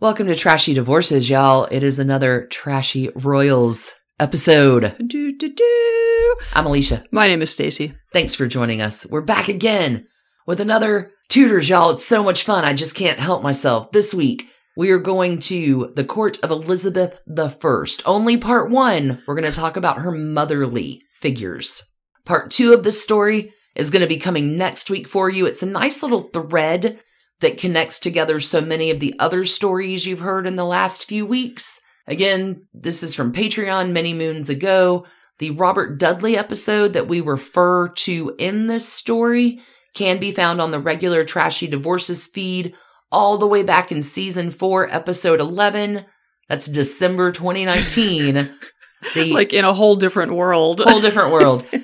Welcome to Trashy Divorces, y'all. It is another Trashy Royals episode. Do, do, do. I'm Alicia. My name is Stacy. Thanks for joining us. We're back again with another Tudors, y'all. It's so much fun. I just can't help myself. This week, we are going to the court of Elizabeth I. Only part one, we're going to talk about her motherly figures. Part two of this story is going to be coming next week for you. It's a nice little thread that connects together so many of the other stories you've heard in the last few weeks. Again, this is from Patreon many moons ago. The Robert Dudley episode that we refer to in this story can be found on the regular Trashy Divorces feed all the way back in season four, episode 11. That's December 2019. the Like in a whole different world. whole different world.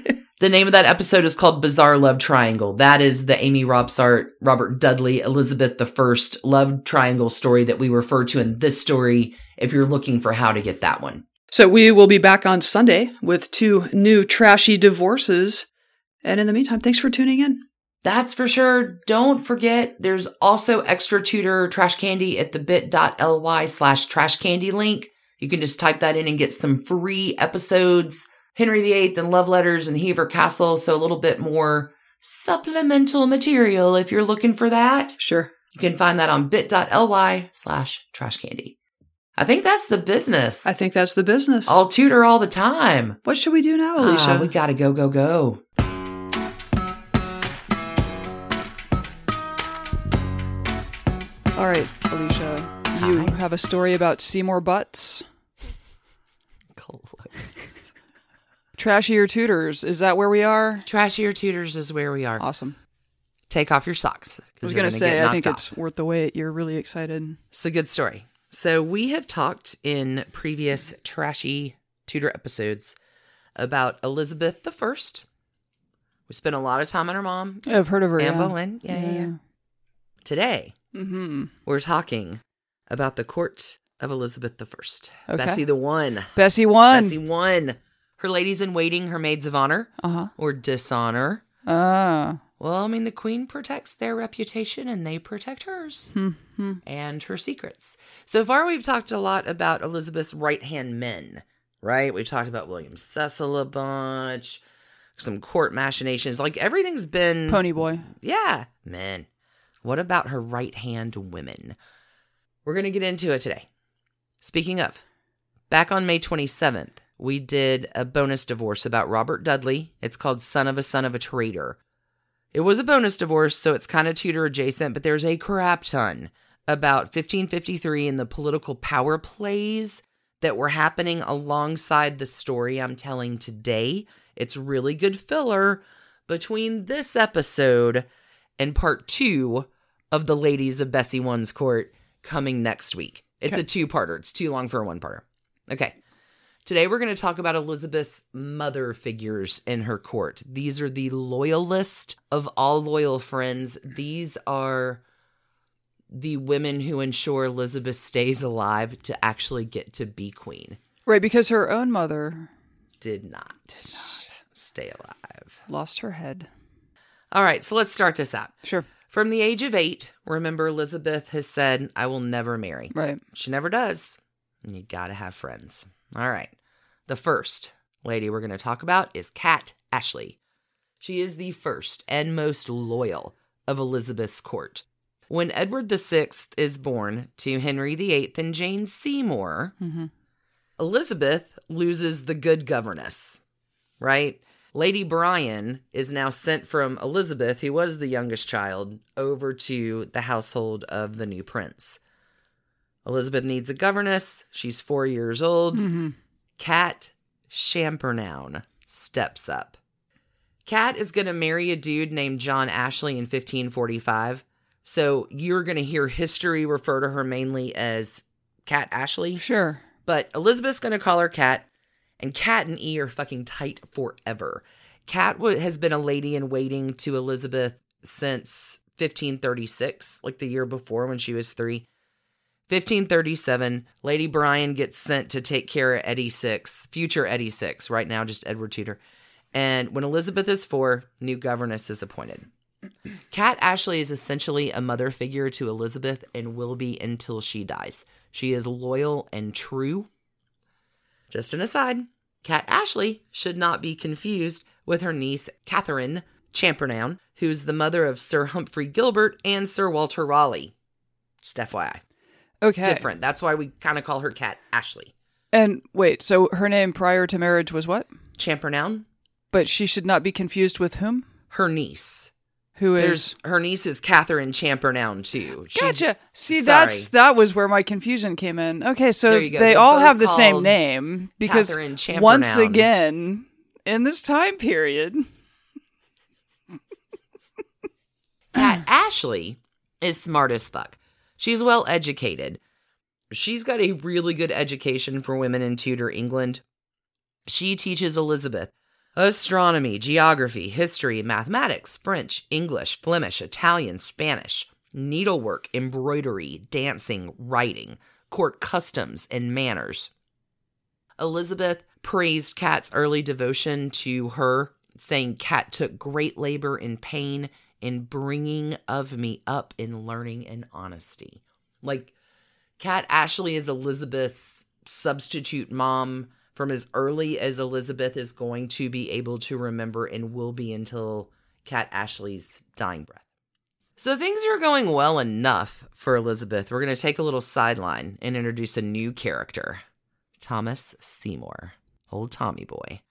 The name of that episode is called Bizarre Love Triangle. That is the Amy Robsart, Robert Dudley, Elizabeth I love triangle story that we refer to in this story if you're looking for how to get that one. so we will be back on Sunday with two new trashy divorces. And in the meantime, thanks for tuning in. That's for sure. Don't forget, there's also extra Tudor trash candy at the bit.ly slash trash candy link. You can just type that in and get some free episodes. Henry VIII and love letters and Hever Castle. So a little bit more supplemental material if you're looking for that. Sure. You can find that on bit.ly slash trash candy. I think that's the business. I think that's the business. I'll tutor all the time. what should we do now, Alicia? Ah, we gotta go, go, go. All right, Alicia. You Hi. have a story about Seymour Butts. Close. Trashier Tudors. Is that where we are? Trashier Tudors is where we are. Awesome. Take off your socks. I was going to say, I think it's worth the wait. You're really excited. It's a good story. So we have talked in previous trashy Tudor episodes about Elizabeth the First. We spent a lot of time on her mom, I've heard of her. Anne yeah. Boleyn. Yeah, yeah, yeah. Today Mm-hmm. we're talking about the court of Elizabeth the First. Okay. Bessie the One. Bessie won. Bessie One. Her ladies in waiting, her maids of honor Uh huh. or dishonor. Ah. Well, I mean, the queen protects their reputation and they protect hers Hmm. and her secrets. So far, we've talked a lot about Elizabeth's right hand men, right? We've talked about William Cecil a bunch, some court machinations. Like everything's been. Pony boy. Yeah, men. What about her right hand women? We're going to get into it today. Speaking of, back on May 27th, we did a bonus divorce about Robert Dudley. It's called Son of a Son of a Traitor. It was a bonus divorce, so it's kind of Tudor adjacent, but there's a crap ton about 1553 and the political power plays that were happening alongside the story I'm telling today. It's really good filler between this episode and part two of the Ladies of Bessie One's Court coming next week. It's Okay. a two parter, it's too long for a one parter. Okay. Today, we're going to talk about Elizabeth's mother figures in her court. These are the loyalist of all loyal friends. These are the women who ensure Elizabeth stays alive to actually get to be queen. Right, because her own mother Did not, stay alive. lost her head. All right, so let's start this out. Sure. From the age of eight, remember Elizabeth has said, I will never marry. Right. She never does. And you gotta have friends. All right. The first lady we're gonna talk about is Kat Ashley. She is the first and most loyal of Elizabeth's court. When Edward VI is born to Henry VIII and Jane Seymour, Mm-hmm. Elizabeth loses the good governess, right? Lady Bryan is now sent from Elizabeth, who was the youngest child, over to the household of the new prince. Elizabeth needs a governess. She's four years old. Mm-hmm. Kat Champernowne steps up. Kat is going to marry a dude named John Ashley in 1545. So you're going to hear history refer to her mainly as Kat Ashley. Sure. But Elizabeth's going to call her Kat, and Kat and E are fucking tight forever. Kat wa- has been a lady in waiting to Elizabeth since 1536, like the year before when she was three. 1537, Lady Bryan gets sent to take care of Eddie Six, future Eddie Six, right now just Edward Tudor. And when Elizabeth is four, new governess is appointed. Kat Ashley is essentially a mother figure to Elizabeth and will be until she dies. She is loyal and true. Just an aside, Kat Ashley should not be confused with her niece Catherine Champernowne, who's the mother of Sir Humphrey Gilbert and Sir Walter Raleigh. Just FYI. Okay. Different. That's why we kind of call her cat Ashley. And wait, so her name prior to marriage was what? Champernowne, But she should not be confused with whom? her niece. Who is There's her niece is Catherine Champernowne too. She- Gotcha. See, Sorry. that's that was where my confusion came in. Okay, so There you go. they They're all have the same name because once again in this time period, Kat Ashley is smart as fuck. She's well educated. She's got a really good education for women in Tudor England. She teaches Elizabeth astronomy, geography, history, mathematics, French, English, Flemish, Italian, Spanish, needlework, embroidery, dancing, writing, court customs, and manners. Elizabeth praised Kat's early devotion to her, saying Kat took great labor and pain in bringing of me up in learning and honesty. Like, Cat Ashley is Elizabeth's substitute mom from as early as Elizabeth is going to be able to remember and will be until Cat Ashley's dying breath. So things are going well enough for Elizabeth. We're going to take a little sideline and introduce a new character Thomas Seymour, old Tommy boy.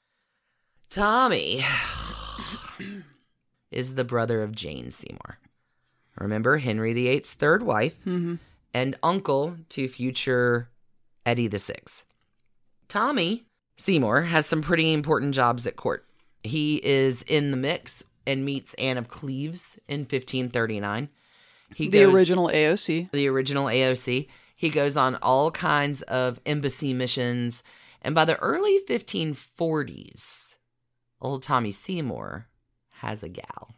Tommy is the brother of Jane Seymour. Remember Henry VIII's third wife Mhm. and uncle to future Eddie VI. Tommy Seymour has some pretty important jobs at court. He is in the mix and meets Anne of Cleves in 1539. He the goes- original AOC. the original AOC. He goes on all kinds of embassy missions. And by the early 1540s, old Tommy Seymour has a gal.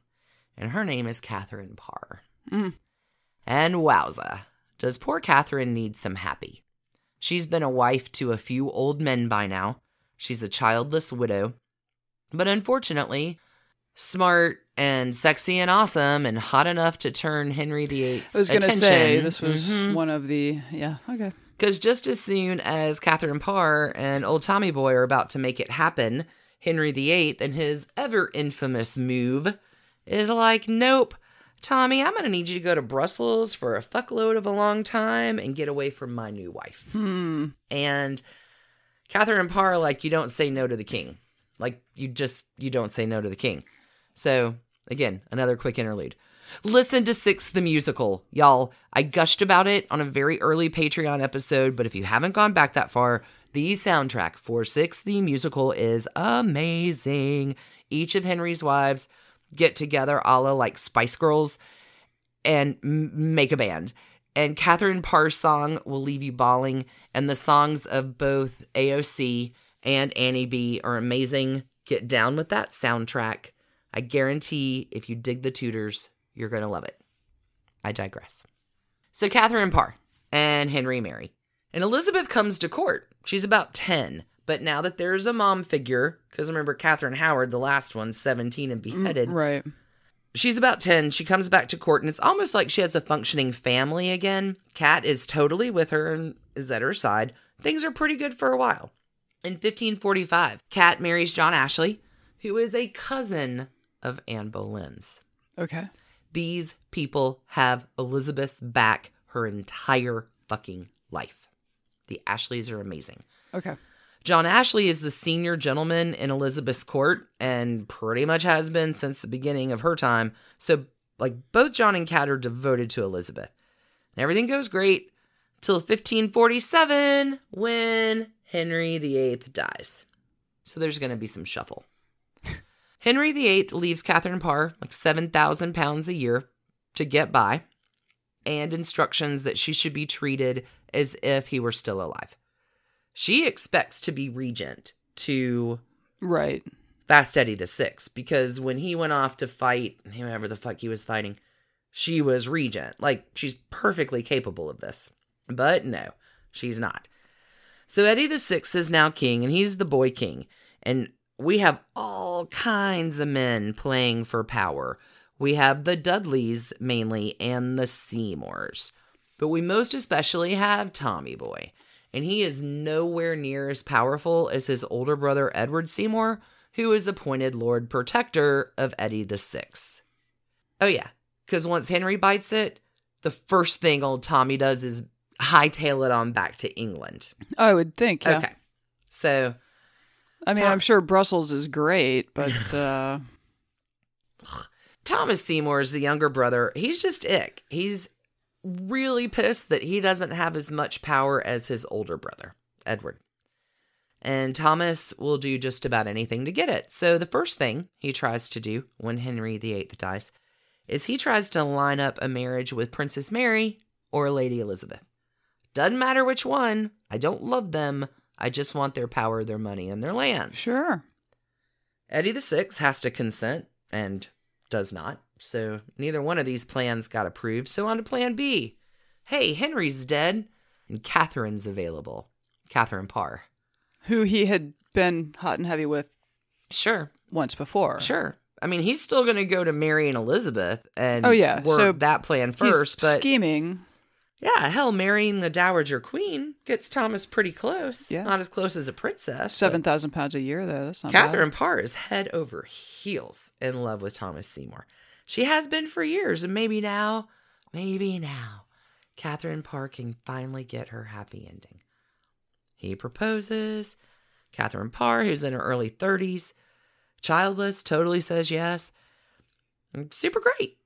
And her name is Catherine Parr. Mm. And wowza, does poor Catherine need some happy? She's been a wife to a few old men by now. She's a childless widow. But unfortunately, smart and sexy and awesome and hot enough to turn Henry VIII's I was going to say this was Mhm. one of the yeah okay. Because just as soon as Catherine Parr and old Tommy Boy are about to make it happen, Henry VIII and his ever infamous move is like, nope, Tommy, I'm going to need you to go to Brussels for a fuckload of a long time and get away from my new wife. Hmm. And Catherine Parr, like, you don't say no to the king. Like, you just, you don't say no to the king. So, again, another quick interlude. Listen to Six the Musical. Y'all, I gushed about it on a very early Patreon episode, but if you haven't gone back that far, the soundtrack for Six the Musical is amazing. Each of Henry's wives get together a la like Spice Girls and m- make a band. And Catherine Parr's song will leave you bawling, and the songs of both AOC and Annie B are amazing. Get down with that soundtrack. I guarantee if you dig the Tudors, you're going to love it. I digress. So, Catherine Parr and Henry marry, and Elizabeth comes to court. She's about 10, but now that there's a mom figure, because remember, Catherine Howard, the last one, 17 and mm, beheaded, Right. She's about 10. She comes back to court, and it's almost like she has a functioning family again. Kat is totally with her and is at her side. Things are pretty good for a while. In 1545, Kat marries John Ashley, who is a cousin of Anne Boleyn's. Okay. These people have Elizabeth's back her entire fucking life. The Ashleys are amazing. Okay. John Ashley is the senior gentleman in Elizabeth's court and pretty much has been since the beginning of her time. So, like, both John and Kat are devoted to Elizabeth. And everything goes great till 1547 when Henry VIII dies. So, there's going to be some shuffle. Henry VIII leaves Catherine Parr like 7,000 pounds a year to get by and instructions that she should be treated as if he were still alive. She expects to be regent to Right. Fast Eddie the Sixth because when he went off to fight whoever the fuck he was fighting, she was regent. Like she's perfectly capable of this, but no, she's not. So Eddie the Sixth is now king, and he's the boy king, and we have all kinds of men playing for power. we have the Dudleys mainly and the Seymours. But we most especially have Tommy Boy. And he is nowhere near as powerful as his older brother Edward Seymour, who is appointed Lord Protector of Eddie the Sixth. Oh, yeah, because once Henry bites it, the first thing old Tommy does is hightail it on back to England. I would think. Yeah. Okay. So I mean, Tom- I'm sure Brussels is great, but uh, Thomas Seymour is the younger brother. He's just ick. He's really pissed that he doesn't have as much power as his older brother, Edward. And Thomas will do just about anything to get it. So the first thing he tries to do when Henry VIII dies is he tries to line up a marriage with Princess Mary or Lady Elizabeth. Doesn't matter which one. I don't love them. I just want their power, their money, and their lands. sure. Eddie the Sixth has to consent and does not. So neither one of these plans got approved. So on to plan B. Hey, Henry's dead and Catherine's available. Catherine Parr. Who he had been hot and heavy with Sure, once before. sure. I mean, he's still going to go to Mary and Elizabeth and Oh, yeah. work So that plan first. But scheming. yeah, hell, marrying the Dowager Queen gets Thomas pretty close. Yeah. Not as close as a princess. Seven thousand pounds a year, though. That's not Catherine Parr is head over heels in love with Thomas Seymour. She has been for years, and maybe now, maybe now, Catherine Parr can finally get her happy ending. He proposes. Catherine Parr, who's in her early 30s, childless, totally says yes. Super great.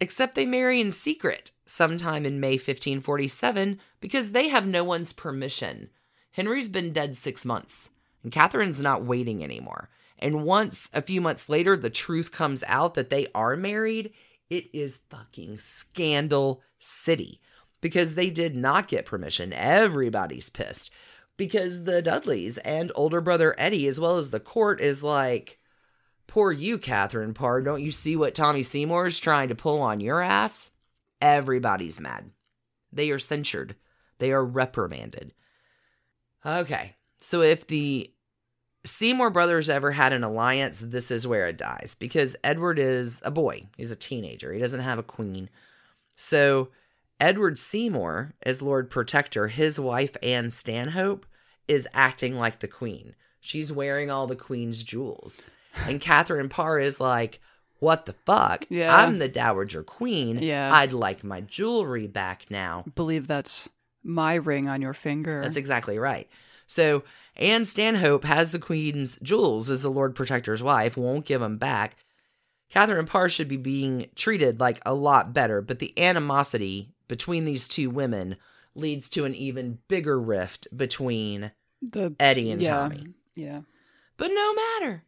Except they marry in secret sometime in May 1547 because they have no one's permission. Henry's been dead six months, and Catherine's not waiting anymore. And once a few months later, the truth comes out that they are married, it is fucking scandal city because they did not get permission. Everybody's pissed because the Dudleys and older brother Eddie, as well as the court, is like, Poor you, Catherine Parr. Don't you see what Tommy Seymour is trying to pull on your ass? Everybody's mad. They are censured. They are reprimanded. Okay, so if the Seymour brothers ever had an alliance, this is where it dies because Edward is a boy. He's a teenager. He doesn't have a queen. So Edward Seymour, as Lord Protector, his wife Anne Stanhope, is acting like the queen. She's wearing all the queen's jewels. And Catherine Parr is like, what the fuck? Yeah. I'm the Dowager Queen. Yeah. I'd like my jewelry back now. believe that's my ring on your finger. That's exactly right. So Anne Stanhope has the Queen's jewels as the Lord Protector's wife, won't give them back. Catherine Parr should be being treated like a lot better, but the animosity between these two women leads to an even bigger rift between the Eddie and yeah, Tommy. Yeah. But no matter.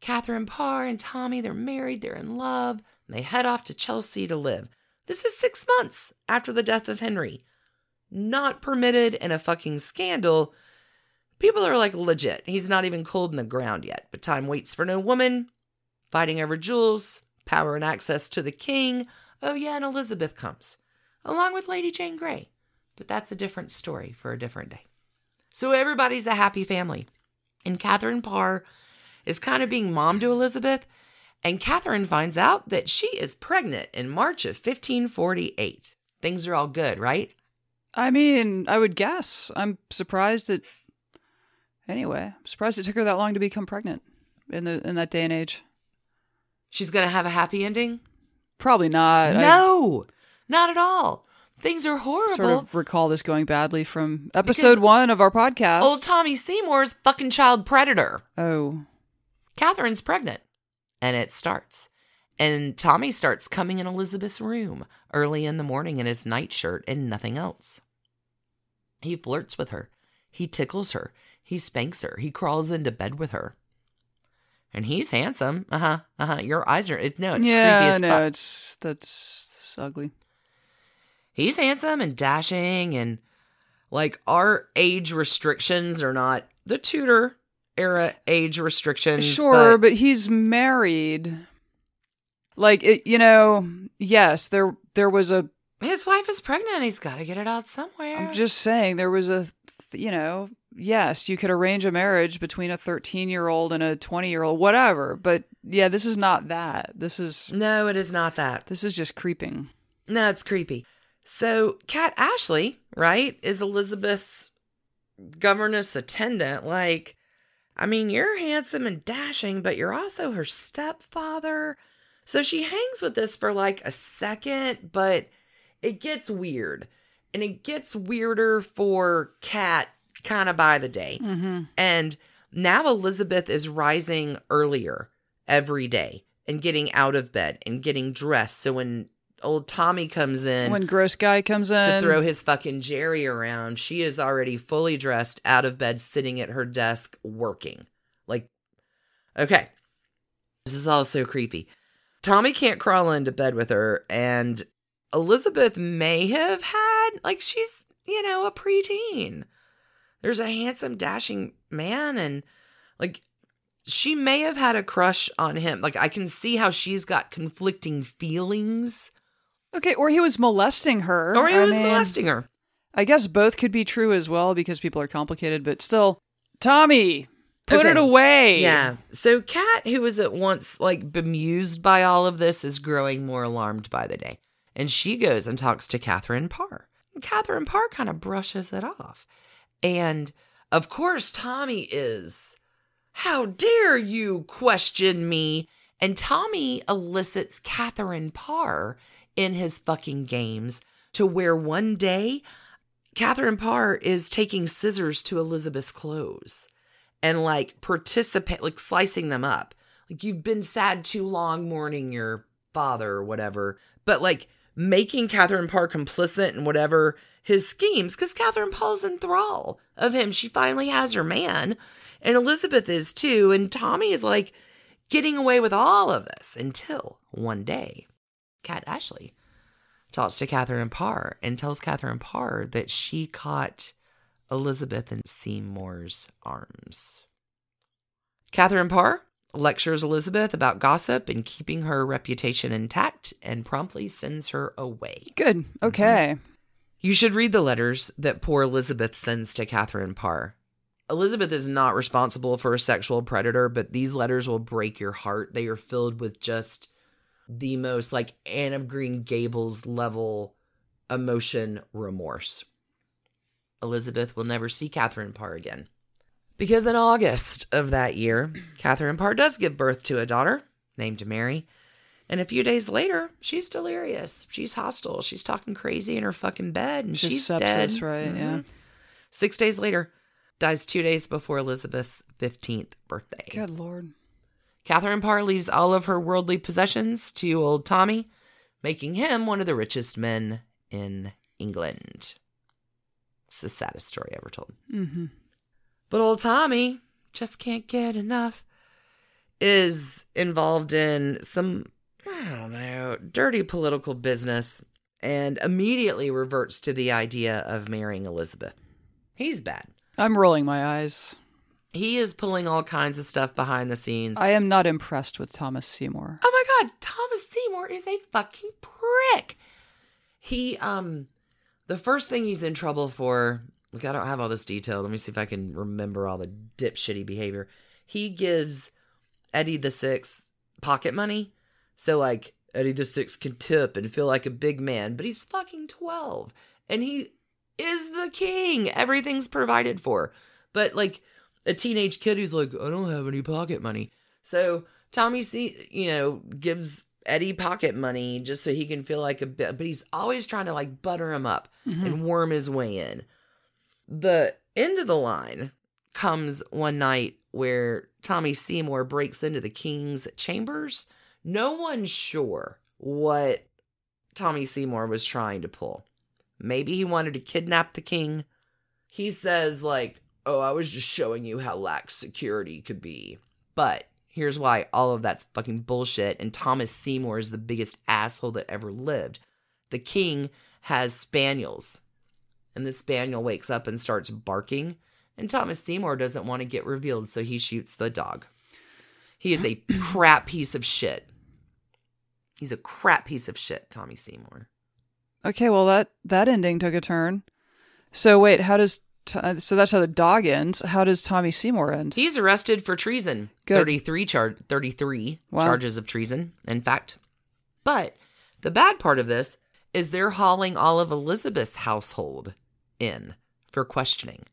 Catherine Parr and Tommy, they're married, they're in love, and they head off to Chelsea to live. This is six months after the death of Henry. Not permitted in a fucking scandal. People are like legit. He's not even cold in the ground yet, but time waits for no woman. Fighting over jewels, power and access to the king. Oh, yeah, and Elizabeth comes, along with Lady Jane Grey. But that's a different story for a different day. So everybody's a happy family. And Catherine Parr is kind of being mom to Elizabeth. And Catherine finds out that she is pregnant in March of 1548. Things are all good, right? I mean, I would guess. I'm surprised it. Anyway, I'm surprised it took her that long to become pregnant in the in that day and age. She's going to have a happy ending? Probably not. I no, not at all. Things are horrible. sort of recall this going badly from episode one of our podcast. Old Tommy Seymour's fucking child predator. oh, Catherine's pregnant. And it starts. And Tommy starts coming in Elizabeth's room early in the morning in his nightshirt and nothing else. He flirts with her. He tickles her. He spanks her. He crawls into bed with her. And he's handsome. Uh huh. Uh huh. Your eyes are. It, no, it's creepy yeah, as no, fuck. it's that's, that's ugly. He's handsome and dashing and like our age restrictions are not the Tudor era age restrictions. Sure, but, he's married. Like it, you know, yes, there there was a. his wife is pregnant. He's got to get it out somewhere. I'm just saying there was a you know, yes, you could arrange a marriage between a 13 year old and a 20 year old, whatever. But yeah, this is not that. This is No, it is not that. this is just creeping. No, it's creepy. So, Cat Ashley, right, is Elizabeth's governess attendant. Like, I mean, you're handsome and dashing, but you're also her stepfather. So she hangs with this for like a second, but it gets weird. And it gets weirder for Kat kind of by the day. Mm-hmm. And now Elizabeth is rising earlier every day and getting out of bed and getting dressed. So when old Tommy comes in When gross guy comes in, to throw his fucking Jerry around, she is already fully dressed, out of bed, sitting at her desk, working. Like, okay. This is all so creepy. Tommy can't crawl into bed with her, and Elizabeth may have had, like, she's, you know, a preteen. There's a handsome, dashing man, and, like, she may have had a crush on him. Like, I can see how she's got conflicting feelings, okay, or he was molesting her, or he I was mean, molesting her. I guess both could be true as well because people are complicated, but still, Tommy, put Okay. it away. Yeah. So Kat, who was at once like bemused by all of this, is growing more alarmed by the day. And she goes and talks to Catherine Parr. And Catherine Parr kind of brushes it off. And of course, Tommy is, How dare you question me? And Tommy elicits Catherine Parr in his fucking games to where one day Catherine Parr is taking scissors to Elizabeth's clothes and like participate, like slicing them up. Like you've been sad too long mourning your father or whatever, but like making Catherine Parr complicit in whatever his schemes, because Catherine Parr's in thrall of him. She finally has her man, and Elizabeth is too. And Tommy is like getting away with all of this until one day, Cat Ashley talks to Catherine Parr and tells Catherine Parr that she caught Elizabeth in Seymour's arms. Catherine Parr lectures Elizabeth about gossip and keeping her reputation intact and promptly sends her away. Good. Mm-hmm. Okay. You should read the letters that poor Elizabeth sends to Catherine Parr. Elizabeth is not responsible for a sexual predator, but these letters will break your heart. They are filled with just the most like Anne of Green Gables level emotion remorse. Elizabeth will never see Catherine Parr again. Because in August of that year, Catherine Parr does give birth to a daughter named Mary. And a few days later, she's delirious. She's hostile. She's talking crazy in her fucking bed, and Just she's sepsis, dead. right? Yeah. Mhm. Six days later, dies two days before Elizabeth's 15th birthday. Good lord. Catherine Parr leaves all of her worldly possessions to old Tommy, making him one of the richest men in England. It's the saddest story ever told. Mm-hmm. But old Tommy just can't get enough. Is involved in some, I don't know, dirty political business and immediately reverts to the idea of marrying Elizabeth. He's bad. I'm rolling my eyes. He is pulling all kinds of stuff behind the scenes. I am not impressed with Thomas Seymour. Oh my god, Thomas Seymour is a fucking prick. He um the first thing he's in trouble for, like I don't have all this detail. Let me see if I can remember all the dipshitty behavior. He gives Eddie the Six pocket money. So like Eddie the Six can tip and feel like a big man, but he's fucking 12 and he is the king. Everything's provided for. But like a teenage kid who's like, I don't have any pocket money. So Tommy, see, you know, gives Eddie pocket money just so he can feel like a bit, but he's always trying to like butter him up Mhm. and worm his way in. The end of the line comes one night where Tommy Seymour breaks into the king's chambers. No one's sure what Tommy Seymour was trying to pull. Maybe he wanted to kidnap the king. He says, like, oh, I was just showing you how lax security could be. But here's why all of that's fucking bullshit. And Thomas Seymour is the biggest asshole that ever lived. The king has spaniels, and the spaniel wakes up and starts barking. And Thomas Seymour doesn't want to get revealed, so he shoots the dog. He is a crap piece of shit. He's a crap piece of shit, Tommy Seymour. Okay, well that that ending took a turn. So wait, how does uh, so that's how the dog ends. How does Tommy Seymour end? He's arrested for treason. Good. 33 char- 33 Wow. charges of treason, in fact. But the bad part of this is they're hauling all of Elizabeth's household in for questioning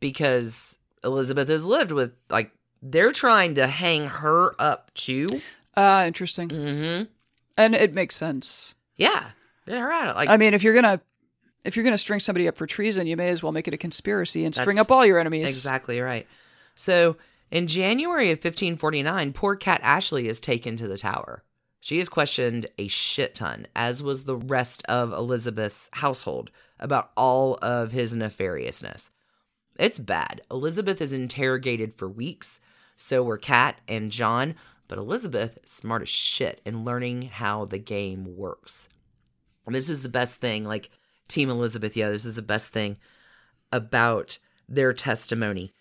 because Elizabeth has lived with like they're trying to hang her up too. Ah, interesting. Mhm. And it makes sense. Yeah. At it. Like I mean, if you're gonna if you're gonna string somebody up for treason, you may as well make it a conspiracy and string up all your enemies. Exactly right. So in January of 1549, poor Cat Ashley is taken to the tower. She is questioned a shit ton, as was the rest of Elizabeth's household, about all of his nefariousness. It's bad. Elizabeth is interrogated for weeks. So were Cat and John, but Elizabeth is smart as shit in learning how the game works. And this is the best thing, like Team Elizabeth, yeah, this is the best thing about their testimony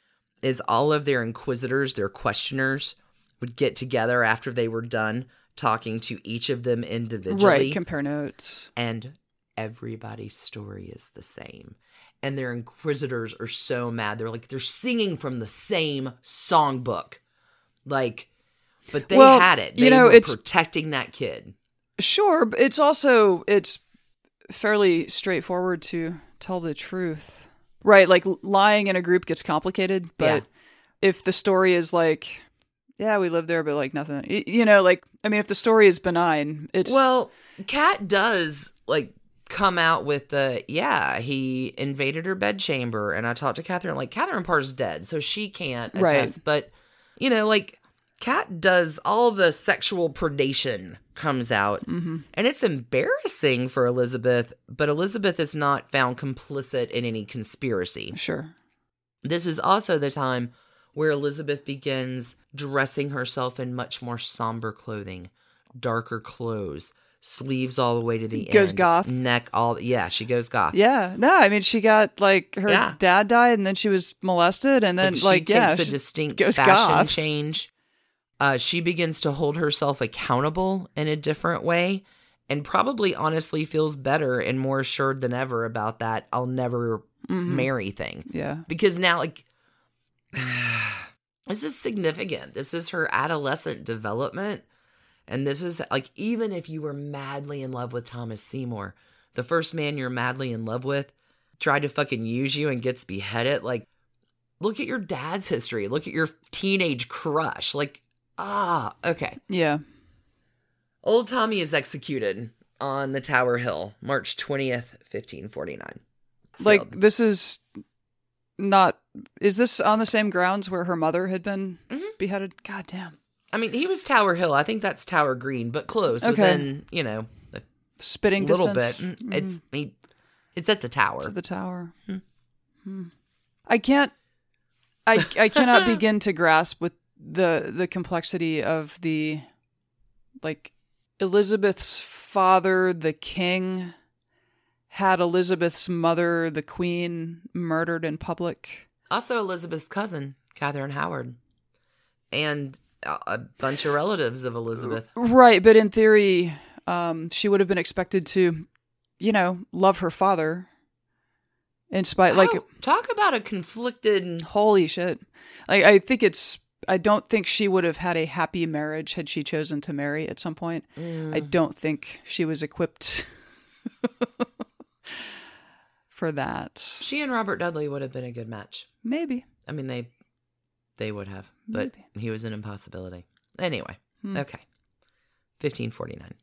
is all of their inquisitors, their questioners would get together after they were done talking to each of them individually Right. Compare notes. and everybody's story is the same. And their inquisitors are so mad. They're like they're singing from the same songbook. Like but they Well, had it. They you know, were it's- protecting that kid. Sure, but it's also it's fairly straightforward to tell the truth. Right, like lying in a group gets complicated, but Yeah. if the story is like yeah, we live there but like nothing. You know, like I mean if the story is benign, it's Well, Cat does like come out with the yeah, he invaded her bedchamber and I talked to Catherine like Catherine Parr's dead, so she can't Right. attest. But you know, like cat does all the sexual predation comes out Mhm. and it's embarrassing for Elizabeth, but Elizabeth is not found complicit in any conspiracy. sure. This is also the time where Elizabeth begins dressing herself in much more somber clothing, darker clothes, sleeves all the way to the Goes end, goth. neck all. Yeah, she goes goth. Yeah. No, I mean she got like her Yeah. dad died and then she was molested and then Like, like, she yeah, takes a distinct fashion goth. change. Uh, she begins to hold herself accountable in a different way, and probably honestly feels better and more assured than ever about that. I'll never Mhm. marry thing. Yeah. because now like this is significant this is her adolescent development and this is like even if you were madly in love with thomas seymour the first man you're madly in love with tried to fucking use you and gets beheaded like look at your dad's history look at your teenage crush like ah okay Yeah. old tommy is executed on the tower hill march 20th 1549 Like Sealed. this is not is this on the same grounds where her mother had been Mhm. beheaded? God damn. I mean, he was Tower Hill. I think that's Tower Green, but close. Okay. Within, you know, a Spitting little distance. bit. Mm, It's I mean, it's at the tower. to the tower. Hmm. Hmm. I can't. I I cannot begin to grasp with the the complexity of the like Elizabeth's father, the king, had Elizabeth's mother, the queen, murdered in public. also, Elizabeth's cousin, Catherine Howard, and a, bunch of relatives of Elizabeth. Right, but in theory, um, she would have been expected to, you know, love her father. In spite, like, Oh, talk about a conflicted. holy shit! Like, I think it's. I don't think she would have had a happy marriage had she chosen to marry at some point. I Mm, don't think she was equipped for that. she and Robert Dudley would have been a good match. Maybe. I mean, they they would have, but Maybe. he was an impossibility. Anyway, Hmm. okay. 1549.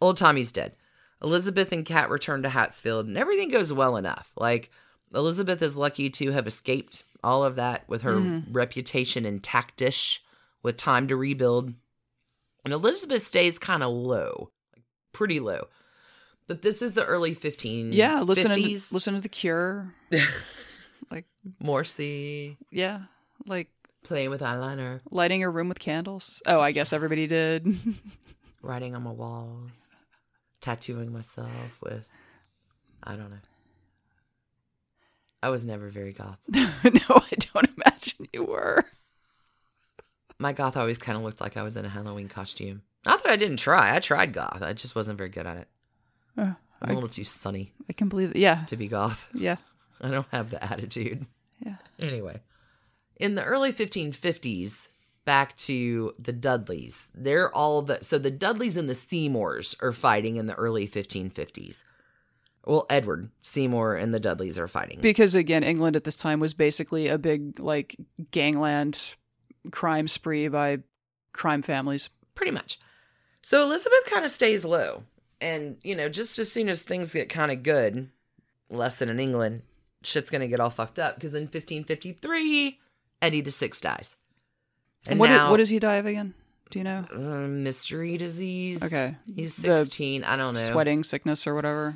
Old Tommy's dead. Elizabeth and Kat return to Hatfield, and everything goes well enough. Like, Elizabeth is lucky to have escaped all of that with her Mhm. reputation intactish, with time to rebuild. And Elizabeth stays kind of low, like pretty low. But this is the early 15 Yeah. Listen. To, 50s. listen to the Cure. like, Morrissey, yeah. Like playing with eyeliner. lighting a room with candles. Oh, I guess everybody did. writing on my walls, tattooing myself with, I don't know. I was never very goth. no, I don't imagine you were. My goth always kind of looked like I was in a Halloween costume. Not that I didn't try. I tried goth. I just wasn't very good at it. Uh, I'm a I, little too sunny I can believe it. Yeah. to be goth. Yeah. I don't have the attitude. Yeah. Anyway, in the early 1550s, back to the Dudleys. They're all the so the Dudleys and the Seymours are fighting in the early 1550s. Well, Edward Seymour and the Dudleys are fighting. Because again, England at this time was basically a big like gangland crime spree by crime families. pretty much. So Elizabeth kind of stays low. And, you know, just as soon as things get kind of good, less than in England, shit's to get all fucked up because in 1553, Eddie the Sixth dies. And what, now, what does he die of again? Do you know? uh, mystery disease. Okay. He's The 16. I don't know. Sweating sickness or whatever.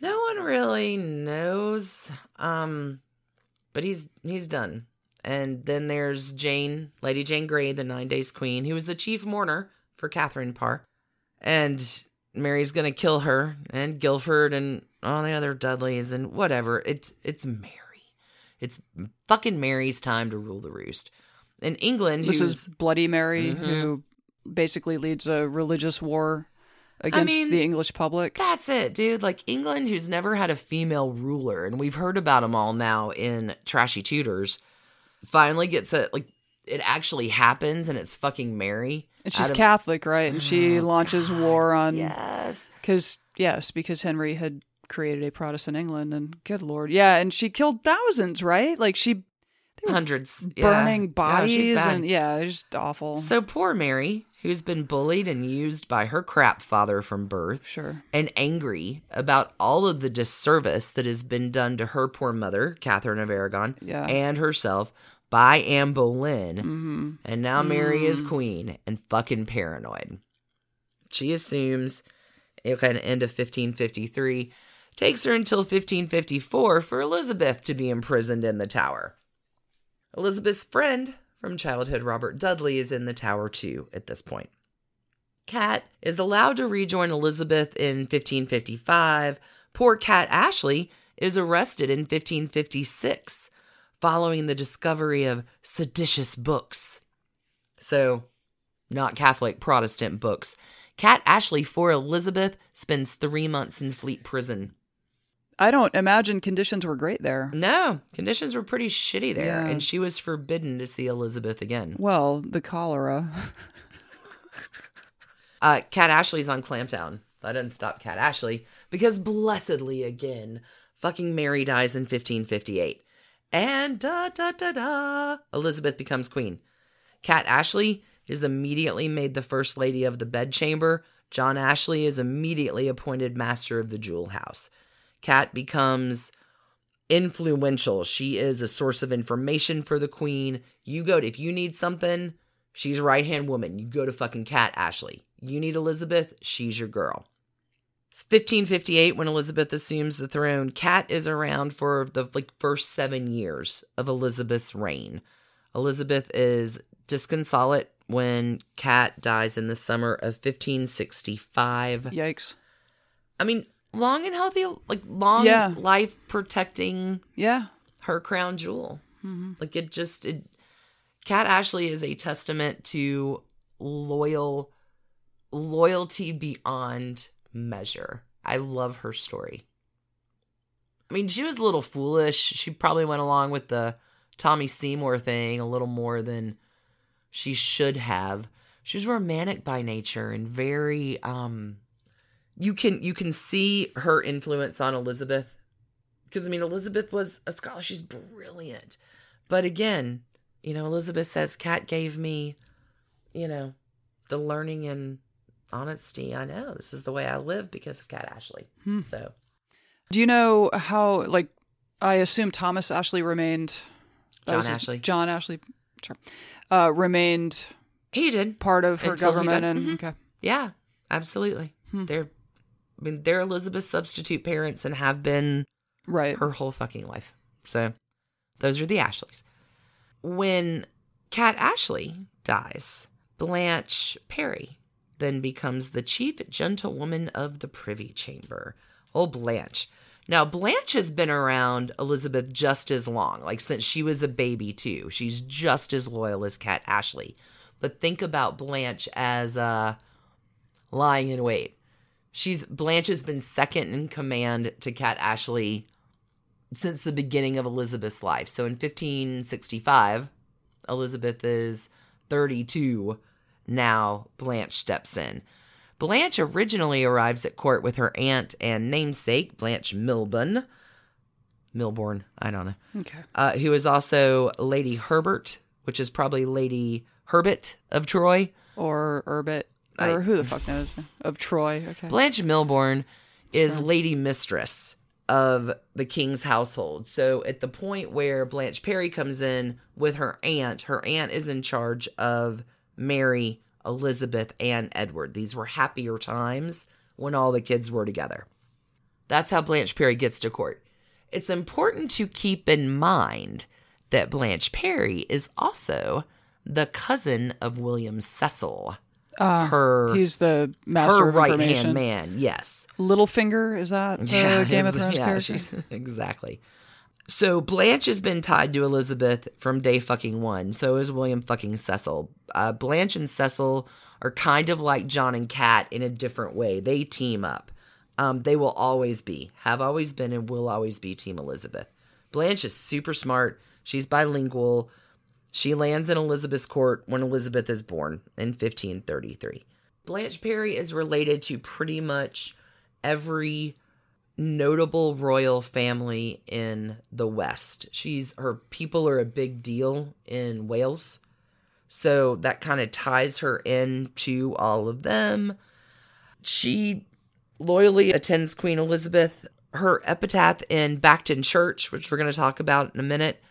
No one really knows. Um, but he's he's done. And then there's Jane, Lady Jane Grey, the Nine Days Queen, who was the chief mourner for Catherine Parr. And Mary's gonna kill her, and Guilford, and all the other Dudleys, and whatever. It's it's Mary. It's fucking Mary's time to rule the roost. In England, This is Bloody Mary, Mhm. who basically leads a religious war against mean, the English public. That's it, dude. Like England, who's never had a female ruler, and we've heard about them all now in Trashy Tudors, finally gets a like. It actually happens, and it's fucking Mary. And she's of- Catholic, right? And she Oh, launches God, war on Yes, because yes, because Henry had created a Protestant England, and good lord, yeah, and she killed thousands, right? Like she hundreds burning Yeah, bodies, bad. and yeah, it's just awful. So poor Mary, who's been bullied and used by her crap father from birth, sure, and angry about all of the disservice that has been done to her poor mother, Catherine of Aragon, Yeah. and herself by Anne Boleyn. hmm And now Mary is Mm. queen and fucking paranoid. She assumes it can end of 1553. Takes her until 1554 for Elizabeth to be imprisoned in the tower. Elizabeth's friend from childhood, Robert Dudley, is in the tower too at this point. Cat is allowed to rejoin Elizabeth in 1555. Poor Cat Ashley is arrested in 1556 following the discovery of seditious books. So, not Catholic Protestant books. Cat Ashley for Elizabeth spends three months in Fleet Prison. I don't imagine conditions were great there. No, conditions were pretty shitty there, Yeah. and she was forbidden to see Elizabeth again. Well, the cholera. Uh, Cat Ashley's on Clampdown. That doesn't stop Cat Ashley because blessedly again, fucking Mary dies in 1558. And da da da da, Elizabeth becomes queen. Cat Ashley is immediately made the first lady of the bedchamber. John Ashley is immediately appointed master of the jewel house. Cat becomes influential. She is a source of information for the queen. You go to, if you need something, she's right hand woman. You go to fucking Cat Ashley. You need Elizabeth, she's your girl. It's 1558 when Elizabeth assumes the throne. Cat is around for the like first seven years of Elizabeth's reign. Elizabeth is disconsolate when Cat dies in the summer of 1565. Yikes. I mean, long and healthy, like long Yeah. life protecting Yeah. her crown jewel. hmm Like it just it Cat Ashley is a testament to loyal loyalty beyond measure. I love her story. I mean, she was a little foolish. She probably went along with the Tommy Seymour thing a little more than she should have. She was romantic by nature and very um you can you can see her influence on Elizabeth because I mean Elizabeth was a scholar. She's brilliant. But again, you know, Elizabeth says Cat gave me, you know, the learning and honesty. I know this is the way I live because of Cat Ashley. Hmm. So Do you know how, like, I assume Thomas Ashley remained. John his- Ashley. John Ashley, sure. Uh, remained he did. part of her government. And, Mhm. okay. Yeah, absolutely. Hmm. They're I mean, they're Elizabeth's substitute parents and have been Right. her whole fucking life. So those are the Ashleys. When Cat Ashley dies, Blanche Perry then becomes the chief gentlewoman of the Privy Chamber. Oh, Blanche. Now, Blanche has been around Elizabeth just as long, like since she was a baby, too. She's just as loyal as Cat Ashley. But think about Blanche as uh, lying in wait. She's Blanche has been second in command to Cat Ashley since the beginning of Elizabeth's life. So in 1565, Elizabeth is 32. Now Blanche steps in. Blanche originally arrives at court with her aunt and namesake, Blanche Milburn. Milbourne, I don't know. Okay. Uh, who is also Lady Herbert, which is probably Lady Herbert of Troy. Or Urbit. I- Or who the fuck knows? Of Troy. Okay. Blanche Milbourne is lady mistress of the king's household. So at the point where Blanche Perry comes in with her aunt, her aunt is in charge of Mary, Elizabeth, and Edward. These were happier times when all the kids were together. That's how Blanche Perry gets to court. It's important to keep in mind that Blanche Perry is also the cousin of William Cecil, Uh, her he's the master her of right information. hand man. Yes. Littlefinger is that the Game of Thrones yeah, character? she's- exactly. So Blanche has been tied to Elizabeth from day fucking one. So is William fucking Cecil. Uh, Blanche and Cecil are kind of like John and Kat in a different way. They team up. Um, they will always be, have always been, and will always be Team Elizabeth. Blanche is super smart. She's bilingual. She lands in Elizabeth's court when Elizabeth is born in 1533. Blanche Perry is related to pretty much every notable royal family in the West. She's her people are a big deal in Wales. So that kind of ties her in to all of them. She loyally attends Queen Elizabeth. Her epitaph in Bacton Church, which we're going to talk about in a minute,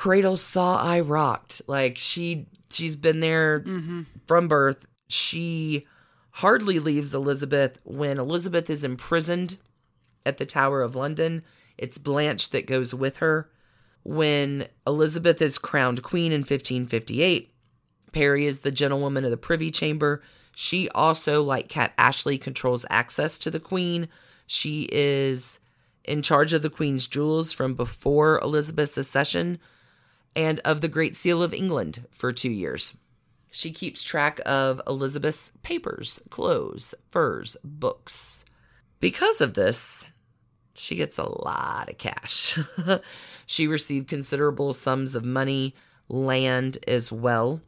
cradle saw I rocked. Like she she's been there Mm-hmm. from birth. She hardly leaves Elizabeth when Elizabeth is imprisoned at the Tower of London. It's Blanche that goes with her. When Elizabeth is crowned queen in 1558, Perry is the gentlewoman of the Privy Chamber. She also, like Cat Ashley, controls access to the queen. She is in charge of the queen's jewels from before Elizabeth's accession and of the Great Seal of England for two years. She keeps track of Elizabeth's papers, clothes, furs, books. Because of this, she gets a lot of cash. she received considerable sums of money, land as well.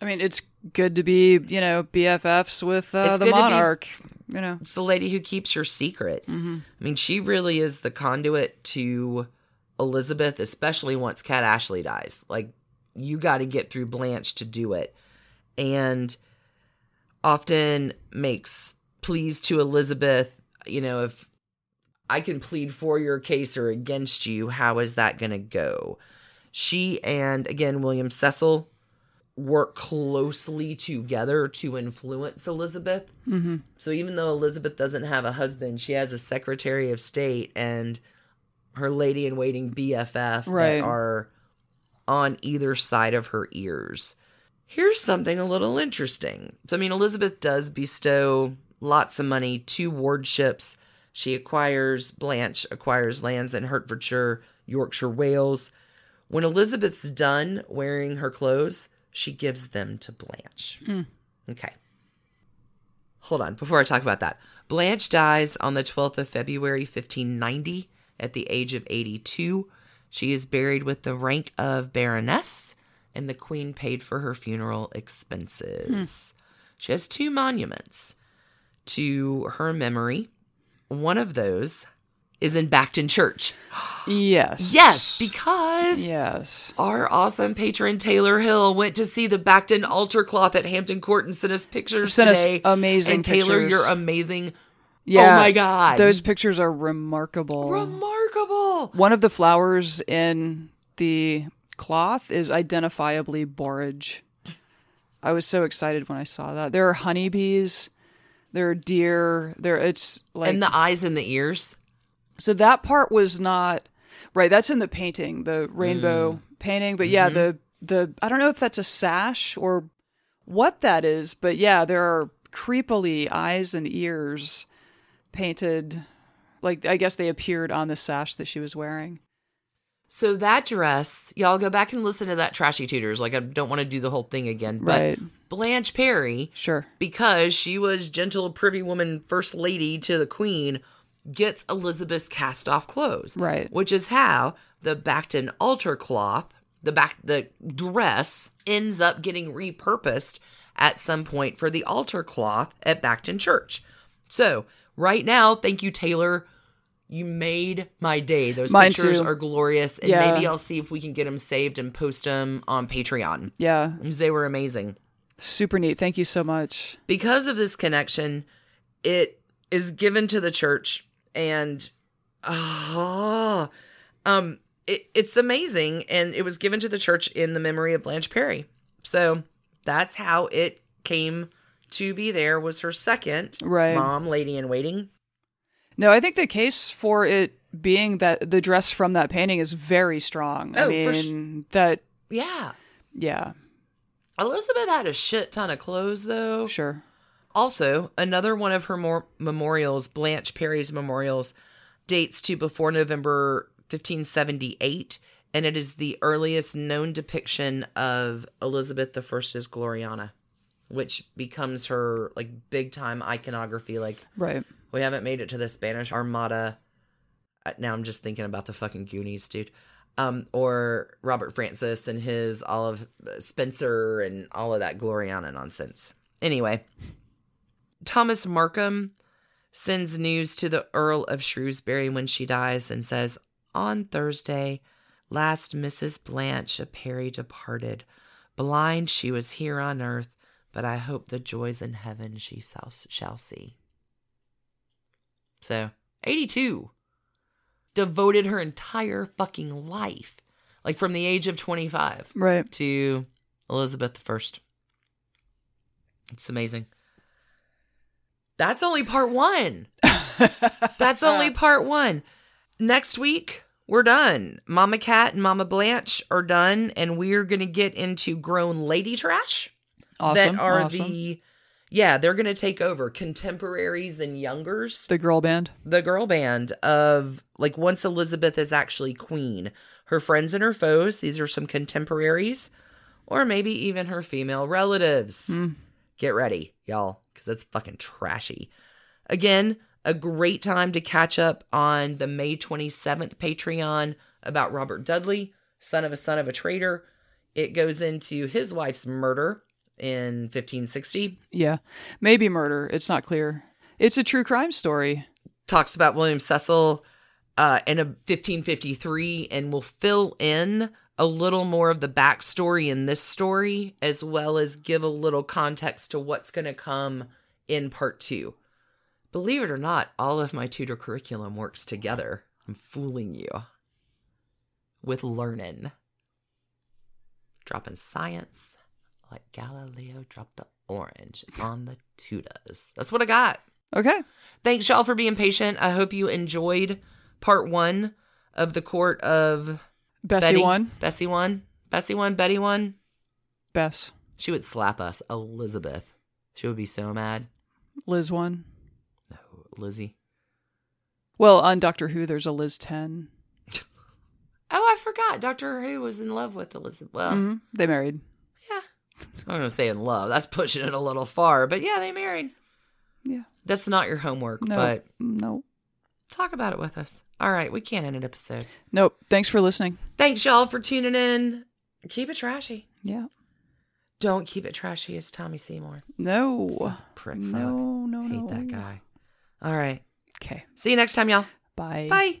I mean, it's good to be, you know, BFFs with uh, the to be- monarch. You know, It's the lady who keeps your secret. hmm I mean, she really is the conduit to Elizabeth, especially once Cat Ashley dies. Like, you got to get through Blanche to do it. And often makes pleas to Elizabeth, you know, if I can plead for your case or against you, how is that going to go? She and, again, William Cecil work closely together to influence Elizabeth. hmm So even though Elizabeth doesn't have a husband, she has a Secretary of State and her lady in waiting BFF Right. that are on either side of her ears. Here's something a little interesting. So I mean Elizabeth does bestow lots of money to wardships. She acquires Blanche acquires lands in Hertfordshire, Yorkshire, Wales. When Elizabeth's done wearing her clothes, she gives them to Blanche. Mm. Okay. Hold on, before I talk about that. Blanche dies on the 12th of February, 1590, at the age of 82. She is buried with the rank of Baroness, and the Queen paid for her funeral expenses. Hmm. She has two monuments to her memory. One of those is in Bacton Church. Yes. Yes, because Yes. our awesome patron Taylor Hill went to see the Bacton altar cloth at Hampton Court and sent us pictures Sent us today. amazing and Taylor, pictures. you're amazing. Yeah. Oh my god, Those pictures are remarkable. remarkable. One of the flowers in the cloth is identifiably borage. I was so excited when I saw that. There are honeybees, there are deer, there it's like and the eyes and the ears. so that part was not right. That's in the painting, the rainbow Mm. painting. But yeah, Mm-hmm. the the I don't know if that's a sash or what that is, but yeah, there are creepily eyes and ears painted. Like I guess they appeared on the sash that she was wearing. So that dress, y'all go back and listen to that Trashy Tudors. Like I don't want to do the whole thing again, but Right. Blanche Perry, Sure. because she was gentle privy woman, first lady to the Queen, gets Elizabeth's cast off clothes. Right. Which is how the Bacton altar cloth, the back the dress ends up getting repurposed at some point for the altar cloth at Bacton Church. So, right now, thank you Taylor. You made my day. Those Mine pictures too. are glorious and Yeah. maybe I'll see if we can get them saved and post them on Patreon. Yeah. They were amazing Super neat. Thank you so much. because of this connection, it is given to the church, and oh, um, it, it's amazing, and it was given to the church in the memory of Blanche Perry. So that's how it came to be. There was her second Right. mom, lady in waiting. No, I think the case for it being that the dress from that painting is very strong. I Oh, for mean, that, Yeah, yeah, Elizabeth had a shit ton of clothes though. sure. Also, another one of her more memorials, Blanche Perry's memorials, dates to before November 1578, and it is the earliest known depiction of Elizabeth I as Gloriana, which becomes her like big time iconography. Like Right. we haven't made it to the Spanish Armada. Uh, Now I'm just thinking about the fucking Goonies, dude. Um, or Robert Francis and his all of Spenser and all of that Gloriana nonsense. Anyway, Thomas Markham sends news to the Earl of Shrewsbury when she dies and says, On Thursday, last Mrs. Blanche of Perry departed. Blind she was here on earth, but I hope the joys in heaven she shall, see. So, 82. Devoted her entire fucking life, like from the age of 25 Right. to Elizabeth I. It's amazing. That's only part one. That's only part one. Next week, we're done. Mama Cat and Mama Blanche are done, and we're going to get into grown lady trash awesome. that are awesome. the, yeah, they're going to take over contemporaries and youngers the girl band. the girl band of like once Elizabeth is actually queen, her friends and her foes, these are some contemporaries, or maybe even her female relatives. Hmm. Get ready, y'all, because that's fucking trashy. Again, a great time to catch up on the May 27th Patreon about Robert Dudley, son of a son of a traitor. It goes into his wife's murder in 1560. Yeah. Maybe murder. It's not clear. It's a true crime story. talks about William Cecil uh, in a 1553 and will fill in a little more of the backstory in this story, as well as give a little context to what's going to come in part two. Believe it or not, all of my Tudor curriculum works together. I'm fooling you with learning. Dropping science like Galileo dropped the orange on the tutas. That's what I got. Okay. Thanks, y'all, for being patient. I hope you enjoyed part one of the court of Bessie Betty. one. Bessie one. Bessie one. Betty one. Bess. She would slap us. Elizabeth. She would be so mad. Liz one. No, Lizzie. Well, on Doctor Who, there's a Liz 10. Oh, I forgot. Doctor Who was in love with Elizabeth. Well, Mhm. They married. Yeah. I'm going to say in love. That's pushing it a little far. But yeah, they married. Yeah. That's not your homework, No. but No. talk about it with us. All right. We can't end an episode. Nope. Thanks for listening. Thanks, y'all, for tuning in. Keep it trashy. Yeah. Don't keep it trashy as Tommy Seymour. No. Prick fuck. No, no, Hate no. that guy. All right. Okay. See you next time, y'all. Bye. Bye.